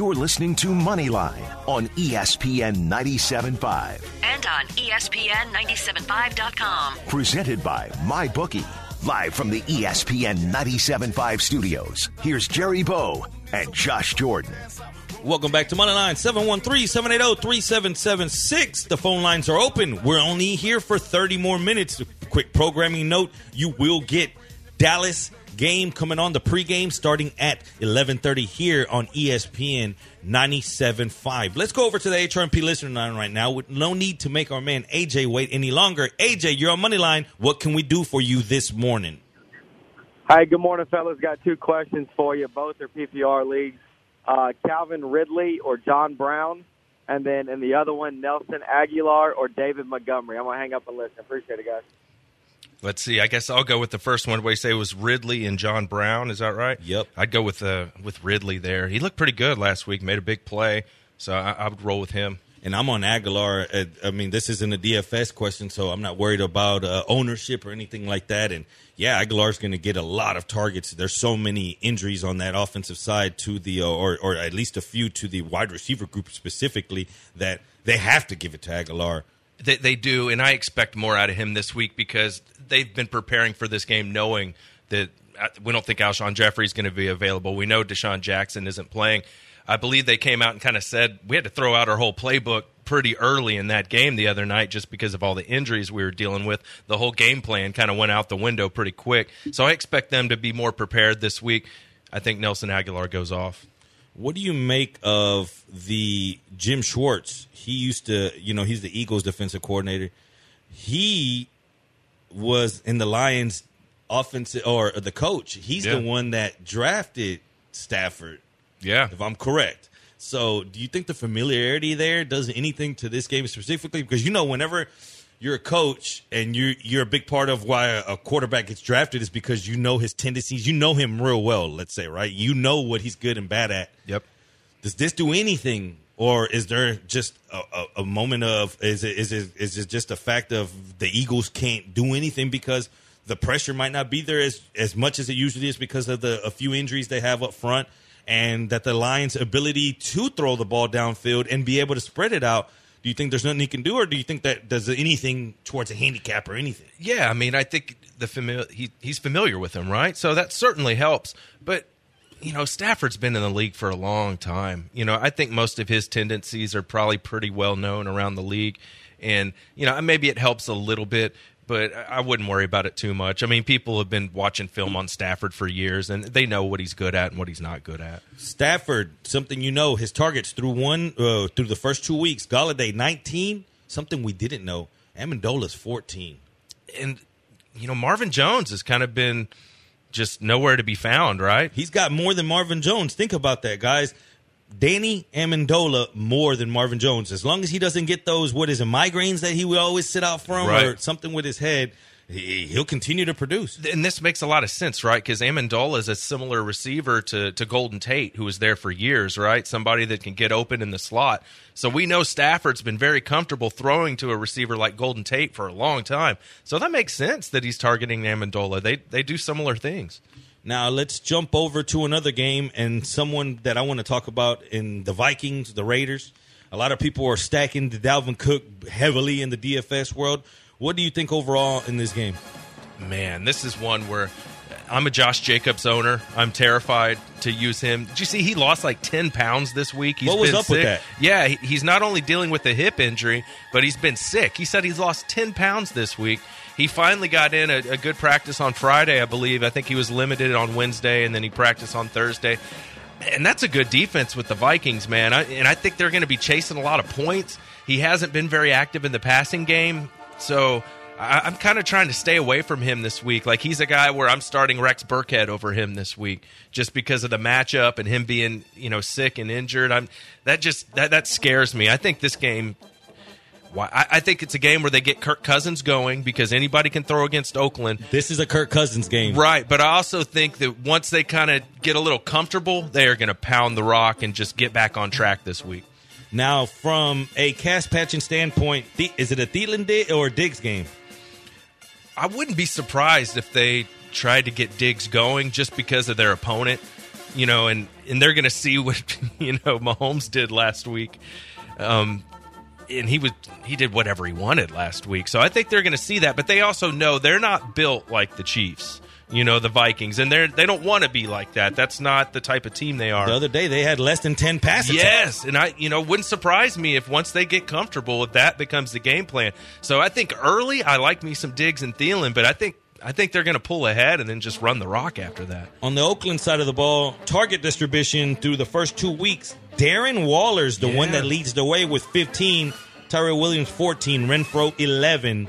You're listening to Moneyline on ESPN 97.5. And on E ESPN 975.com. Presented by MyBookie. Live from the ESPN 97.5 studios. Here's Jerry Bow and Josh Jordan. Welcome back to Moneyline 713-780-3776. The phone lines are open. We're only here for 30 more minutes. Quick programming note, you will get Dallas game coming on the pregame starting at 11:30 here on ESPN 97.5. Let's go over to the HRMP listener line right now with no need to make our man AJ wait any longer. AJ, you're on money line. What can we do for you this morning? Hi, good morning, fellas. Got two questions for you. Both are PPR leagues. Uh, Calvin Ridley or John Brown, and then in the other one, Nelson Agholor or David Montgomery. I'm gonna hang up and listen. Appreciate it, guys. Let's see. I guess I'll go with the first one. Where you say it was Ridley and John Brown. Is that right? Yep. I'd go with uh, with Ridley there. He looked pretty good last week. Made a big play, so I, I would roll with him. and I'm on Agholor. Uh, I mean, this isn't a DFS question, so I'm not worried about uh, ownership or anything like that. And yeah, Agholor's going to get a lot of targets. There's so many injuries on that offensive side to the, uh, or or at least a few to the wide receiver group specifically that they have to give it to Agholor. They, they do, and I expect more out of him this week because they've been preparing for this game, knowing that uh, we don't think Alshon Jeffery is going to be available. We know DeSean Jackson isn't playing. I believe they came out and kind of said we had to throw out our whole playbook pretty early in that game the other night just because of all the injuries we were dealing with. The whole game plan kind of went out the window pretty quick. So I expect them to be more prepared this week. I think Nelson Agholor goes off. What do you make of the Jim Schwartz? He used to, you know, he's the Eagles defensive coordinator. He was in the Lions offensive or the coach. He's Yeah. the one that drafted Stafford. Yeah. if I'm correct. So, do you think the familiarity there does anything to this game specifically? Because you know, whenever you're a coach and you're you're a big part of why a quarterback gets drafted is because you know his tendencies. You know him real well. Let's say, right? You know what he's good and bad at. Yep. Does this do anything, or is there just a, a, a moment of is it is it is it just a fact of the Eagles can't do anything because the pressure might not be there as as much as it usually is because of the a few injuries they have up front, and that the Lions' ability to throw the ball downfield and be able to spread it out. Do you think there's nothing he can do, or do you think that does anything towards a handicap or anything? Yeah, I mean, I think the familiar he, he's familiar with him, right? So that certainly helps. But you know, Stafford's been in the league for a long time. You know, I think most of his tendencies are probably pretty well known around the league, and you know, maybe it helps a little bit. But I wouldn't worry about it too much. I mean, people have been watching film on Stafford for years, and they know what he's good at and what he's not good at. Stafford, something you know, his targets through one uh, through the first two weeks. Golladay nineteen, something we didn't know. Amendola's fourteen. And you know, Marvin Jones has kind of been just nowhere to be found, right? He's got more than Marvin Jones. Think about that, guys. Danny Amendola more than Marvin Jones. As long as he doesn't get those what is it migraines that he would always sit out from or something with his head, he, he'll continue to produce. and this makes a lot of sense, right? Because Amendola is a similar receiver to, to Golden Tate, who was there for years, right? Somebody that can get open in the slot. So we know Stafford's been very comfortable throwing to a receiver like Golden Tate for a long time. So that makes sense that he's targeting Amendola. They they do similar things. Now let's jump over to another game and someone that I want to talk about in the Vikings, the Raiders. A lot of people are stacking the Dalvin Cook heavily in the DFS world. What do you think overall in this game? Man, this is one where I'm a Josh Jacobs owner. I'm terrified to use him. Did you see he lost like 10 pounds this week? He's What was been up with that? Yeah, he- he's not only dealing with a hip injury, but he's been sick. He said he's lost 10 pounds this week. He finally got in a, a good practice on Friday, I believe. I think he was limited on Wednesday, and then he practiced on Thursday. And that's a good defense with the Vikings, man. I, and I think they're going to be chasing a lot of points. He hasn't been very active in the passing game, so I, I'm kind of trying to stay away from him this week. Like he's a guy where I'm starting Rex Burkhead over him this week, just because of the matchup and him being you know sick and injured. I'm that just that that scares me. I think this game. Why I, I think it's a game where they get Kirk Cousins going because anybody can throw against Oakland. This is a Kirk Cousins game. Right, but I also think that once they kind of get a little comfortable, they are going to pound the rock and just get back on track this week. Now, from a cast patching standpoint, the- is it a Thielen or a Diggs game? I wouldn't be surprised if they tried to get Diggs going just because of their opponent. you know, and and they're going to see what you know Mahomes did last week. Um, and he was he did whatever he wanted last week. So I think they're going to see that, but they also know they're not built like the Chiefs. You know the Vikings, and they're they don't want to be like that. That's not the type of team they are. The other day they had less than ten passes. Yes, and I, you know, wouldn't surprise me if once they get comfortable, if that becomes the game plan. So I think early, I like me some Diggs and Thielen, but I think I think they're going to pull ahead and then just run the rock after that. On the Oakland side of the ball, target distribution through the first two weeks, Darren Waller's the Yeah. one that leads the way with 15, Tyrell Williams 14, Renfrow 11.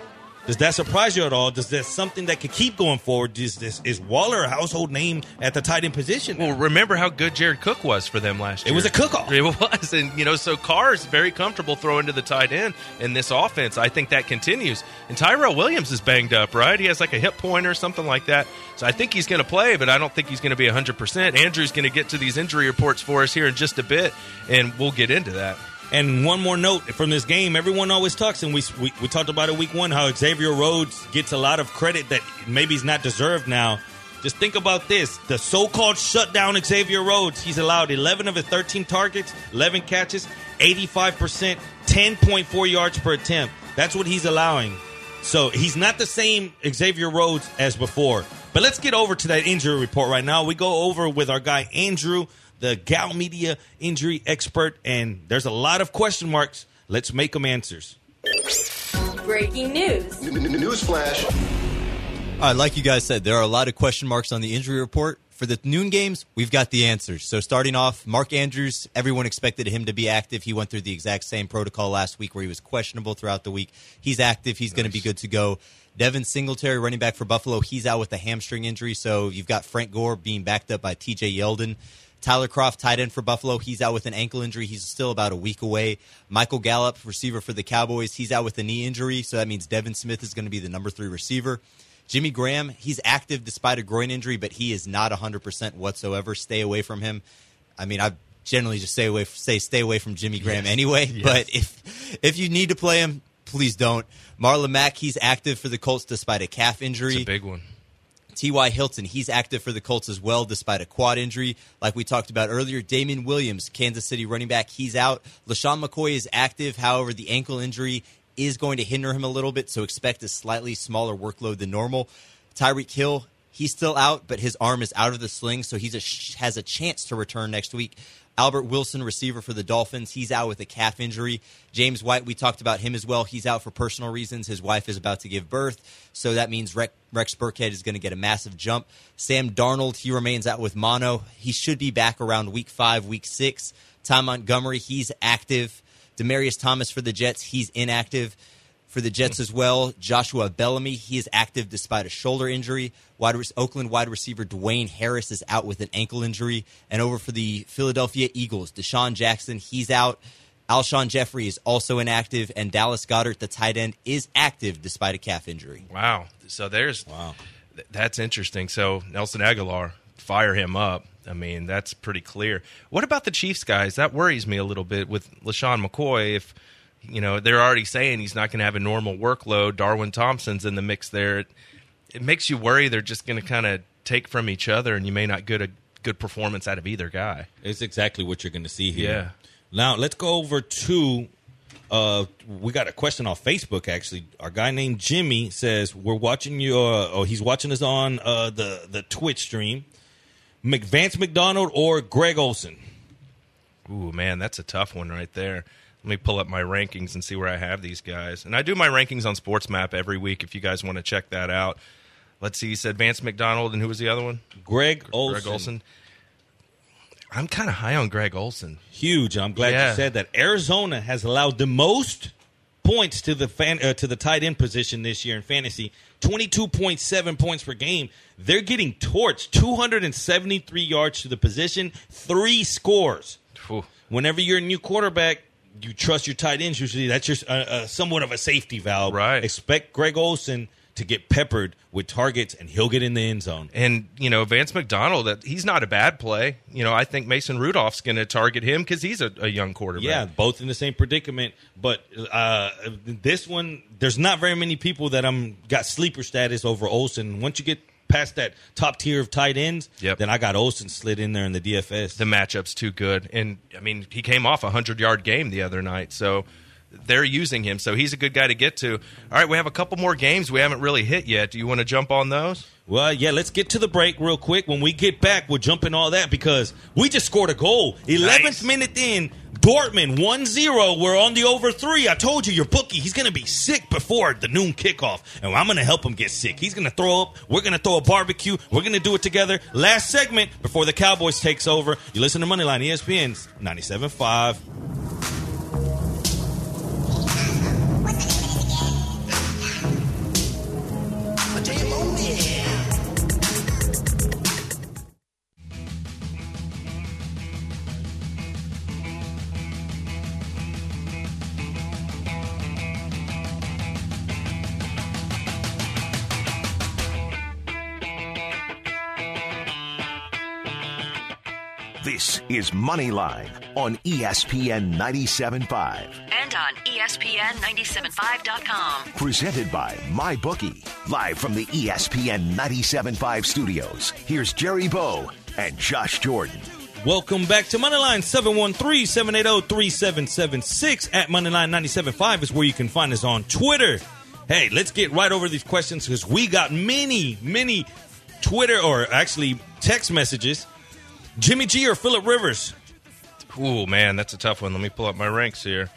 Does that surprise you at all? Does that something that could keep going forward? Is this is Waller a household name at the tight end position? Well, remember how good Jared Cook was for them last year. It was a cook-off. It was, and you know, so Carr is very comfortable throwing to the tight end in this offense. I think that continues. And Tyrell Williams is banged up, right? He has like a hip point or something like that. So I think he's going to play, but I don't think he's going to be 100%. Andrew's going to get to these injury reports for us here in just a bit, and we'll get into that. And one more note from this game: everyone always talks, and we, we we talked about it week one how Xavier Rhodes gets a lot of credit that maybe he's not deserved now. Just think about this: the so-called shutdown Xavier Rhodes. He's allowed 11 of his 13 targets, 11 catches, 85 percent, 10.4 yards per attempt. That's what he's allowing. So he's not the same Xavier Rhodes as before. But let's get over to that injury report right now. We go over with our guy Andrew, the Gal Media injury expert, and there's a lot of question marks. Let's make them answers. Breaking news. Newsflash. All right, like you guys said, there are a lot of question marks on the injury report. For the noon games, we've got the answers. So starting off, Mark Andrews, everyone expected him to be active. He went through the exact same protocol last week where he was questionable throughout the week. He's active. He's going to be good to go. Devin Singletary, running back for Buffalo, he's out with a hamstring injury. So you've got Frank Gore being backed up by TJ Yeldon. Tyler Kroft, tight end for Buffalo, he's out with an ankle injury. He's still about a week away. Michael Gallup, receiver for the Cowboys, he's out with a knee injury. So that means Devin Smith is going to be the number three receiver. Jimmy Graham, he's active despite a groin injury, but he is not 100% whatsoever. Stay away from him. I mean, I generally just stay away say stay away from Jimmy Graham anyway, but if if you need to play him, please don't. Marlon Mack, he's active for the Colts despite a calf injury. It's a big one. T.Y. Hilton, he's active for the Colts as well, despite a quad injury. Like we talked about earlier, Damien Williams, Kansas City running back, he's out. LeSean McCoy is active. However, the ankle injury is going to hinder him a little bit, so expect a slightly smaller workload than normal. Tyreek Hill, he's still out, but his arm is out of the sling, so he has a chance to return next week. Albert Wilson, receiver for the Dolphins, he's out with a calf injury. James White, we talked about him as well. He's out for personal reasons. His wife is about to give birth, so that means Rex, Burkhead is going to get a massive jump. Sam Darnold, he remains out with mono. He should be back around week five, week six. Tom Montgomery, he's active. Demaryius Thomas for the Jets, he's inactive. For the Jets as well, Joshua Bellamy, he is active despite a shoulder injury. Wide, Oakland wide receiver Dwayne Harris is out with an ankle injury. And over for the Philadelphia Eagles, DeSean Jackson, he's out. Alshon Jeffery is also inactive. And Dallas Goedert, the tight end, is active despite a calf injury. Wow. So there's Wow. th- that's interesting. So Nelson Agholor, fire him up. I mean, that's pretty clear. What about the Chiefs guys? That worries me a little bit with LeSean McCoy. If you know they're already saying he's not going to have a normal workload, Darwin Thompson's in the mix there. It, it makes you worry they're just going to kind of take from each other, and you may not get a good performance out of either guy. It's exactly what you're going to see here. Yeah. Now let's go over to. Uh, we got a question on Facebook. Actually, our guy named Jimmy says we're watching your. Oh, he's watching us on uh, the the Twitch stream. McVance McDonald or Greg Olsen. Ooh, man, that's a tough one right there. Let me pull up my rankings and see where I have these guys. And I do my rankings on SportsMap every week if you guys want to check that out. Let's see, you said Vance McDonald, and who was the other one? Greg Olsen. Greg Olsen. I'm kind of high on Greg Olsen. Huge. I'm glad Yeah. you said that. Arizona has allowed the most points to the fan uh, to the tight end position this year in fantasy. 22.7 points per game. They're getting torched. 273 yards to the position, three scores. Phew. Whenever you're a new quarterback, you trust your tight ends. Usually, that's just uh, uh, somewhat of a safety valve. Right. Expect Greg Olsen to get peppered with targets, and he'll get in the end zone. And you know Vance McDonald, that he's not a bad play. You know I think Mason Rudolph's going to target him because he's a, a young quarterback. Yeah, both in the same predicament. But uh, this one, there's not very many people that I'm got sleeper status over Olsen. Once you get past that top tier of tight ends, Yep. then I got Olsen slid in there in the DFS. the matchup's too good. And I mean, he came off a hundred yard game the other night, so they're using him. So he's a good guy to get to. All right, we have a couple more games we haven't really hit yet. Do you want to jump on those? Well, yeah, let's get to the break real quick. When we get back, we'll jump in all that because we just scored a goal. 11th Nice. minute in, Dortmund 1 0. We're on the over three. I told you, your bookie, he's going to be sick before the noon kickoff. And I'm going to help him get sick. He's going to throw up. We're going to throw a barbecue. We're going to do it together. Last segment before the Cowboys takes over. You listen to Moneyline, ESPN 97.5. Moneyline on ESPN 97.5. And on E ESPN 975.com. Presented by MyBookie. Live from the ESPN 97.5 studios. Here's Jerry Bow and Josh Jordan. Welcome back to Moneyline 713-780-3776 at Moneyline 97.5 is where you can find us on Twitter. Hey, let's get right over these questions because we got many, many Twitter or actually text messages. Jimmy G or Philip Rivers? Ooh, man, that's a tough one. Let me pull up my ranks here.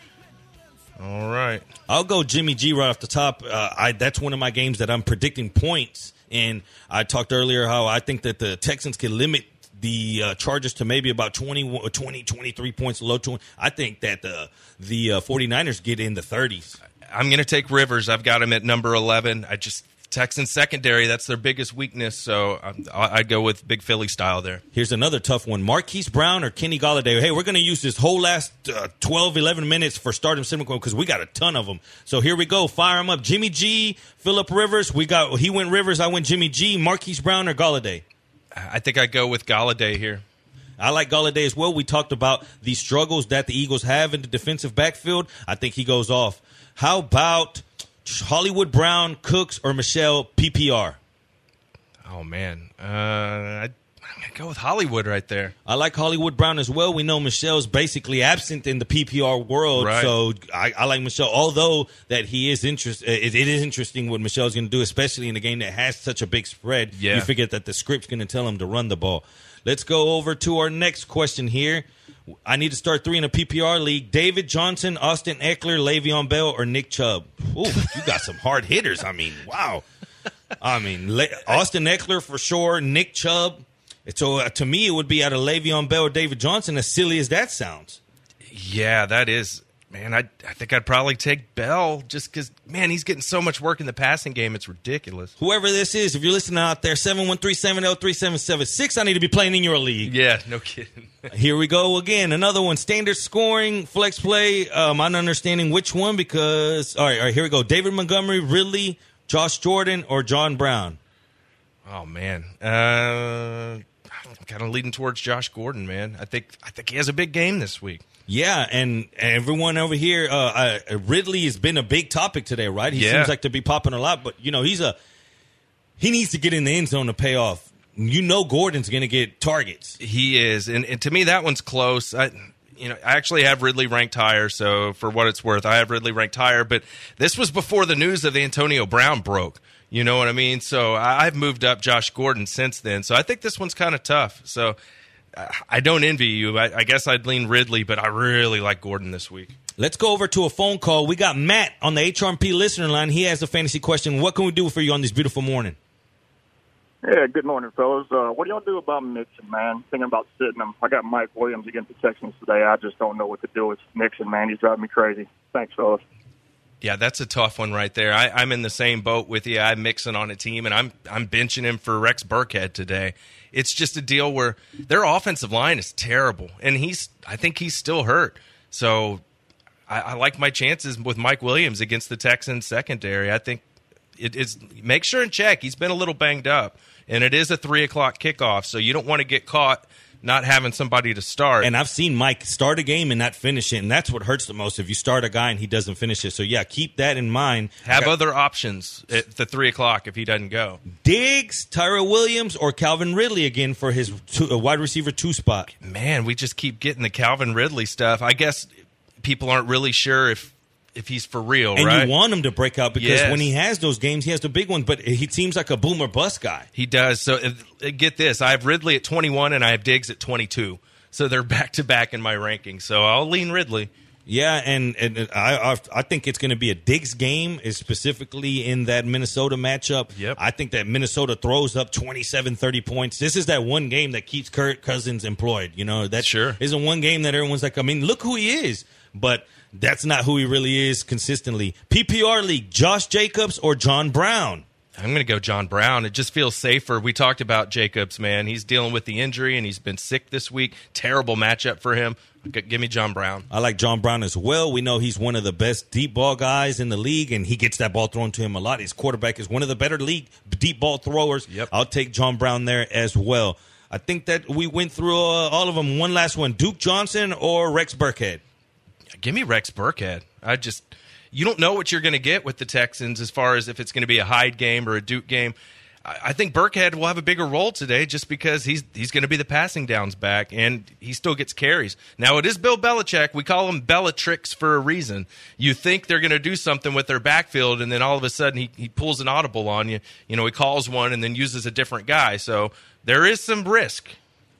All right. I'll go Jimmy G right off the top. Uh, I, that's one of my games that I'm predicting points. And I talked earlier how I think that the Texans can limit the uh, Chargers to maybe about 20, 20 23 points, low 20. I think that the, the uh, 49ers get in the 30s. I'm going to take Rivers. I've got him at number 11. I just Texans secondary, that's their biggest weakness, so um, I- I'd go with Big Philly style there. Here's another tough one. Marquise Brown or Kenny Golladay. Hey, we're going to use this whole last uh, 12, 11 minutes for starting Simcoe because we got a ton of them. So here we go. Fire them up. Jimmy G, Philip Rivers. We got, he went Rivers. I went Jimmy G, Marquise Brown or Golladay. I think I'd go with Golladay here. I like Golladay as well. We talked about the struggles that the Eagles have in the defensive backfield. I think he goes off. How about Hollywood Brown, Cooks, or Michel PPR? Oh man, uh, I'd, I'm gonna go with Hollywood right there. I like Hollywood Brown as well. We know Michel's basically absent in the PPR world, Right. so I, I like Michel. Although that he is interest, it, it is interesting what Michel's going to do, especially in a game that has such a big spread. Yeah. You forget that the script's going to tell him to run the ball. Let's go over to our next question here. I need to start three in a PPR league. David Johnson, Austin Ekeler, Le'Veon Bell, or Nick Chubb. Ooh, you got some hard hitters. I mean, wow. I mean, Le- Austin Ekeler for sure. Nick Chubb. So uh, to me, it would be out of Le'Veon Bell or David Johnson. As silly as that sounds. Yeah, that is. Man, I I think I'd probably take Bell just because man, he's getting so much work in the passing game. It's ridiculous. Whoever this is, if you're listening out there, 713-703-776, I need to be playing in your league. Yeah, no kidding. Here we go again. Another one. Standard scoring, flex play. Um, I'm not understanding which one because. All right, all right, here we go. David Montgomery, Ridley, Josh Jordan, or John Brown? oh man, uh, I'm kind of leading towards Josh Gordon. Man, I think I think he has a big game this week. Yeah, and everyone over here, uh, uh, Ridley has been a big topic today, right? He Yeah. seems like to be popping a lot, but you know he's a he needs to get in the end zone to pay off. You know Gordon's going to get targets. He is, and, and to me that one's close. I, you know, I actually have Ridley ranked higher. So for what it's worth, I have Ridley ranked higher. But this was before the news of the Antonio Brown broke. You know what I mean? So I've moved up Josh Gordon since then. So I think this one's kind of tough. So I don't envy you. I, I guess I'd lean Ridley, but I really like Gordon this week. Let's go over to a phone call. We got Matt on the HRP listener line. He has a fantasy question. What can we do for you on this beautiful morning? Yeah, good morning, fellas. Uh, what do y'all do about Mixon, man? Thinking about sitting him. I got Mike Williams against the Texans today. I just don't know what to do with Mixon, man. He's driving me crazy. Thanks, fellas. Yeah, that's a tough one right there. I, I'm in the same boat with you. I'm mixing on a team, and I'm I'm benching him for Rex Burkhead today. It's just a deal where their offensive line is terrible, and he's I think he's still hurt. So I, I like my chances with Mike Williams against the Texans secondary. I think it is make sure and check. He's been a little banged up, and it is a three o'clock kickoff, so you don't want to get caught not having somebody to start. And I've seen Mike start a game and not finish it, and that's what hurts the most if you start a guy and he doesn't finish it. So yeah, keep that in mind. have got other options at the three o'clock if he doesn't go. Diggs, Tyra Williams, or Calvin Ridley again for his two, wide receiver two spot. Man, we just keep getting the Calvin Ridley stuff. I guess people aren't really sure if if he's for real, And right? you want him to break out because Yes. when he has those games, he has the big ones. But he seems like a boomer bust guy. He does. So uh, get this: I have Ridley at 21 and I have Diggs at 22. So they're back to back in my rankings. So I'll lean Ridley. Yeah, and, and I I, think it's going to be a Diggs game, is specifically in that Minnesota matchup. Yep. I think that Minnesota throws up 27, 30 points. This is that one game that keeps Kirk Cousins employed. You know, that Sure. isn't one game that everyone's like, I mean, look who he is. But that's not who he really is consistently. PPR league, Josh Jacobs or John Brown? I'm going to go John Brown. It just feels safer. We talked about Jacobs, man. He's dealing with the injury and he's been sick this week. Terrible matchup for him. Give me John Brown. I like John Brown as well. We know he's one of the best deep ball guys in the league, and he gets that ball thrown to him a lot. His quarterback is one of the better league deep ball throwers. Yep. I'll take John Brown there as well. I think that we went through uh, all of them. One last one: Duke Johnson or Rex Burkhead. Give me Rex Burkhead. I just you don't know what you're going to get with the Texans as far as if it's going to be a Hyde game or a Duke game. I I think Burkhead will have a bigger role today just because he's he's going to be the passing downs back and he still gets carries. Now it is Bill Belichick. We call him Bellatrix for a reason. You think they're going to do something with their backfield and then all of a sudden he, he pulls an audible on you. You know, he calls one and then uses a different guy. So there is some risk.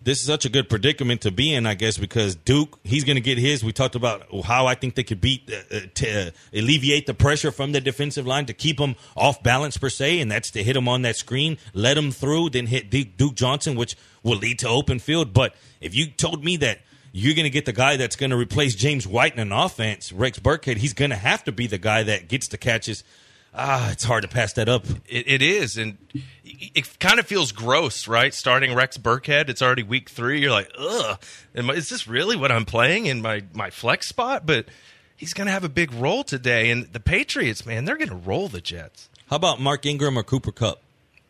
This is such a good predicament to be in, I guess, because Duke he's going to get his. We talked about how I think they could beat uh, uh, to uh, alleviate the pressure from the defensive line to keep them off balance per se, and that's to hit them on that screen, let them through, then hit Duke, Duke Johnson, which will lead to open field. But if you told me that you're going to get the guy that's going to replace James White in an offense, Rex Burkhead, he's going to have to be the guy that gets the catches. Ah, it's hard to pass that up. It, it is, and it, it kind of feels gross, right? Starting Rex Burkhead, it's already week three. You're like, ugh, I- is this really what I'm playing in my my flex spot? But he's going to have a big role today, and the Patriots, man, they're going to roll the Jets. How about Mark Ingram or Cooper Kupp?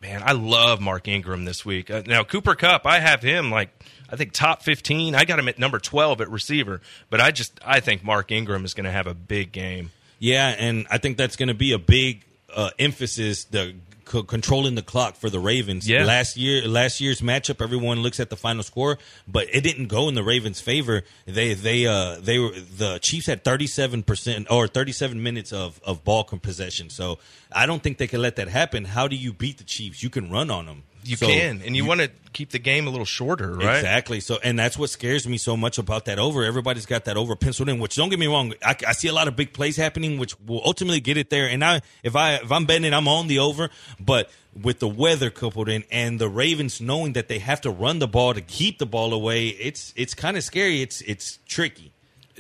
Man, I love Mark Ingram this week. Uh, now Cooper Kupp, I have him like I think top 15. I got him at number 12 at receiver, but I just I think Mark Ingram is going to have a big game. Yeah, and I think that's going to be a big uh, emphasis. The c- controlling the clock for the Ravens. Yeah. Last year, last year's matchup, everyone looks at the final score, but it didn't go in the Ravens' favor. They they uh they were the Chiefs had thirty seven percent or thirty seven minutes of of ball possession. So I don't think they can let that happen. How do you beat the Chiefs? You can run on them. You So can, and you, want to keep the game a little shorter, right? Exactly. So, and that's what scares me so much about that over. Everybody's got that over penciled in. Which don't get me wrong, I, I see a lot of big plays happening, which will ultimately get it there. And I, if I, if I'm betting, I'm on the over. But with the weather coupled in, and the Ravens knowing that they have to run the ball to keep the ball away, it's it's kind of scary. It's it's tricky.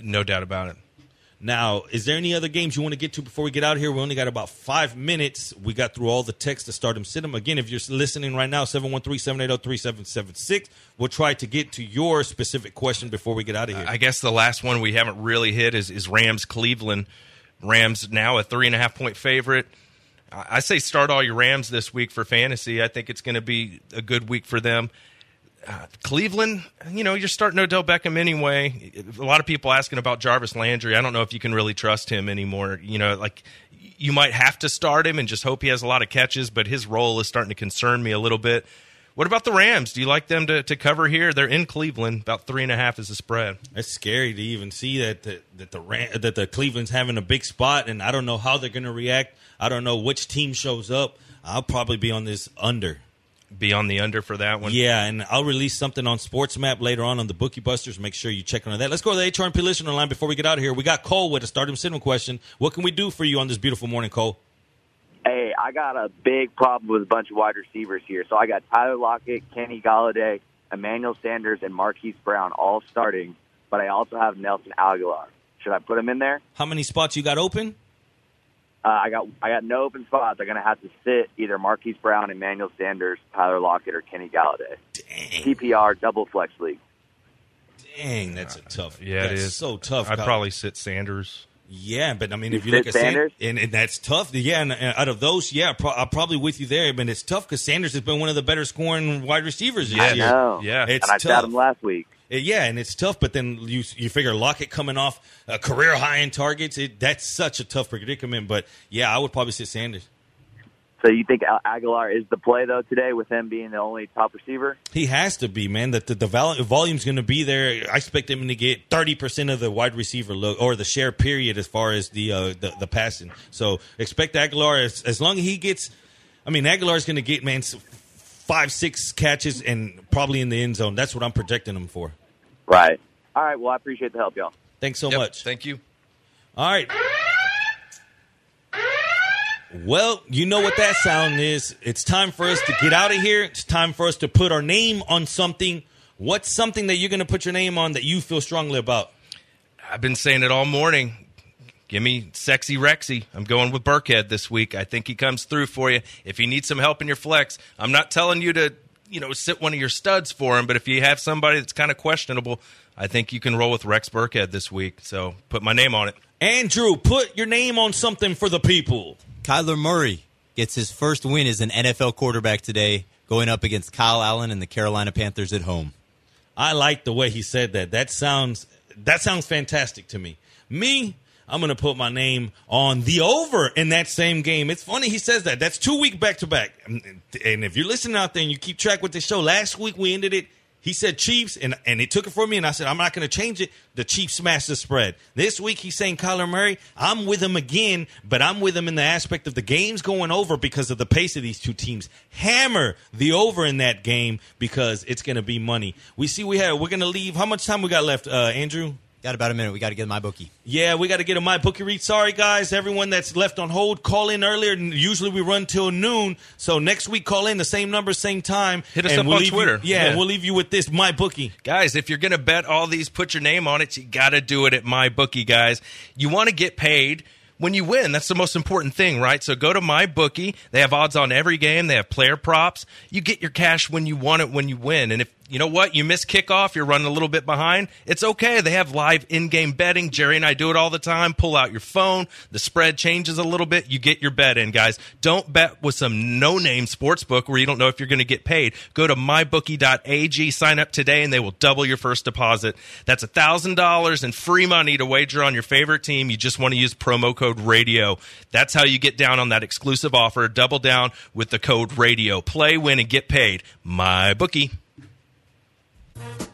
No doubt about it. Now, is there any other games you want to get to before we get out of here? We only got about five minutes. We got through all the text to start them, sit them. Again, if you're listening right now, 713-780-3776. We'll try to get to your specific question before we get out of here. I guess the last one we haven't really hit is, is Rams Cleveland. Rams now a three and a half point favorite. I say start all your Rams this week for fantasy. I think it's going to be a good week for them. Uh, Cleveland, you know, you're starting Odell Beckham anyway. A lot of people asking about Jarvis Landry. I don't know if you can really trust him anymore. You know, like you might have to start him and just hope he has a lot of catches, but his role is starting to concern me a little bit. What about the Rams? Do you like them to, to cover here? They're in Cleveland. About three and a half is the spread. It's scary to even see that that the Ram- that the Cleveland's having a big spot, and I don't know how they're going to react. I don't know which team shows up. I'll probably be on this under. Be on the under for that one. Yeah, and I'll release something on Sports Map later on on the Bookie Busters. Make sure you check on that. Let's go to the HRP listener line before we get out of here. We got Cole with a stardom cinema question. What can we do for you on this beautiful morning, Cole? Hey, I got a big problem with a bunch of wide receivers here. So I got Tyler Lockett, Kenny Golladay, Emmanuel Sanders, and Marquise Brown all starting, but I also have Nelson Agholor. Should I put him in there? How many spots you got open? Uh, I got I got no open spots. I'm going to have to sit either Marquise Brown, Emmanuel Sanders, Tyler Lockett, or Kenny Golladay. PPR double flex league. Dang, that's a tough. Yeah, it that's is so tough. I'd Gal- probably sit Sanders. Yeah, but I mean, You if you look at San- Sanders? and, and that's tough. Yeah, and, and out of those, yeah, pro- I'm probably with you there. But it's tough because Sanders has been one of the better scoring wide receivers this Yeah. year. Yeah. It's and I tough. sat him last week. Uh, Yeah, and it's tough. But then you you figure Lockett coming off a career high in targets. It, that's such a tough predicament. But yeah, I would probably sit Sanders. So you think Agholor is the play though today with him being the only top receiver? He has to be, man. That the, the vol- volume's going to be there. I expect him to get thirty percent of the wide receiver look or the share period as far as the uh, the, the passing. So expect Agholor as, as long as he gets. I mean, Agholor's going to get man five six catches and probably in the end zone. That's what I'm projecting him for. Right. All right. Well, I appreciate the help, y'all. Thanks so Yep, much. Thank you. All right. Well, you know what that sound is. It's time for us to get out of here. It's time for us to put our name on something. What's something that you're going to put your name on that you feel strongly about? I've been saying it all morning. Give me sexy Rexy. I'm going with Burkhead this week. I think he comes through for you. If you need some help in your flex, I'm not telling you to, you know, sit one of your studs for him, but if you have somebody that's kind of questionable, I think you can roll with Rex Burkhead this week. So put my name on it. Andrew, put your name on something for the people. Kyler Murray gets his first win as an NFL quarterback today, going up against Kyle Allen and the Carolina Panthers at home. I like the way he said that. That sounds that sounds fantastic to me. Me, I'm going to put my name on the over in that same game. It's funny he says that. That's two week back to back. And if you're listening out there and you keep track with the show, last week we ended it. He said Chiefs, and and he took it from me, and I said I'm not going to change it. The Chiefs smashed the spread. This week he's saying Kyler Murray. I'm with him again, but I'm with him in the aspect of the game's going over because of the pace of these two teams. Hammer the over in that game because it's going to be money. We see we have. We're going to leave. How much time we got left, uh, Andrew? Got about a minute. We got to get my bookie. Yeah, we got to get a my bookie read. Sorry, guys, everyone that's left on hold, call in earlier. Usually we run till noon, so next week call in the same number, same time. Hit us up we'll on leave you- Twitter. yeah, Yeah. and we'll leave you with this my bookie. Guys, if you're going to bet all these, put your name on it. You got to do it at my bookie, guys. You want to get paid when you win. That's the most important thing, right? So go to my bookie. They have odds on every game. They have player props. You get your cash when you want it when you win. And if you know what, you miss kickoff, you're running a little bit behind. It's okay. They have live in-game betting. Jerry and I do it all the time. Pull out your phone. The spread changes a little bit. You get your bet in, guys. Don't bet with some no-name sports book where you don't know if you're going to get paid. Go to mybookie.ag, sign up today, and they will double your first deposit. That's $1,000 in free money to wager on your favorite team. You just want to use promo code RADIO. That's how you get down on that exclusive offer. Double down with the code RADIO. Play, win, and get paid. My bookie. Bye.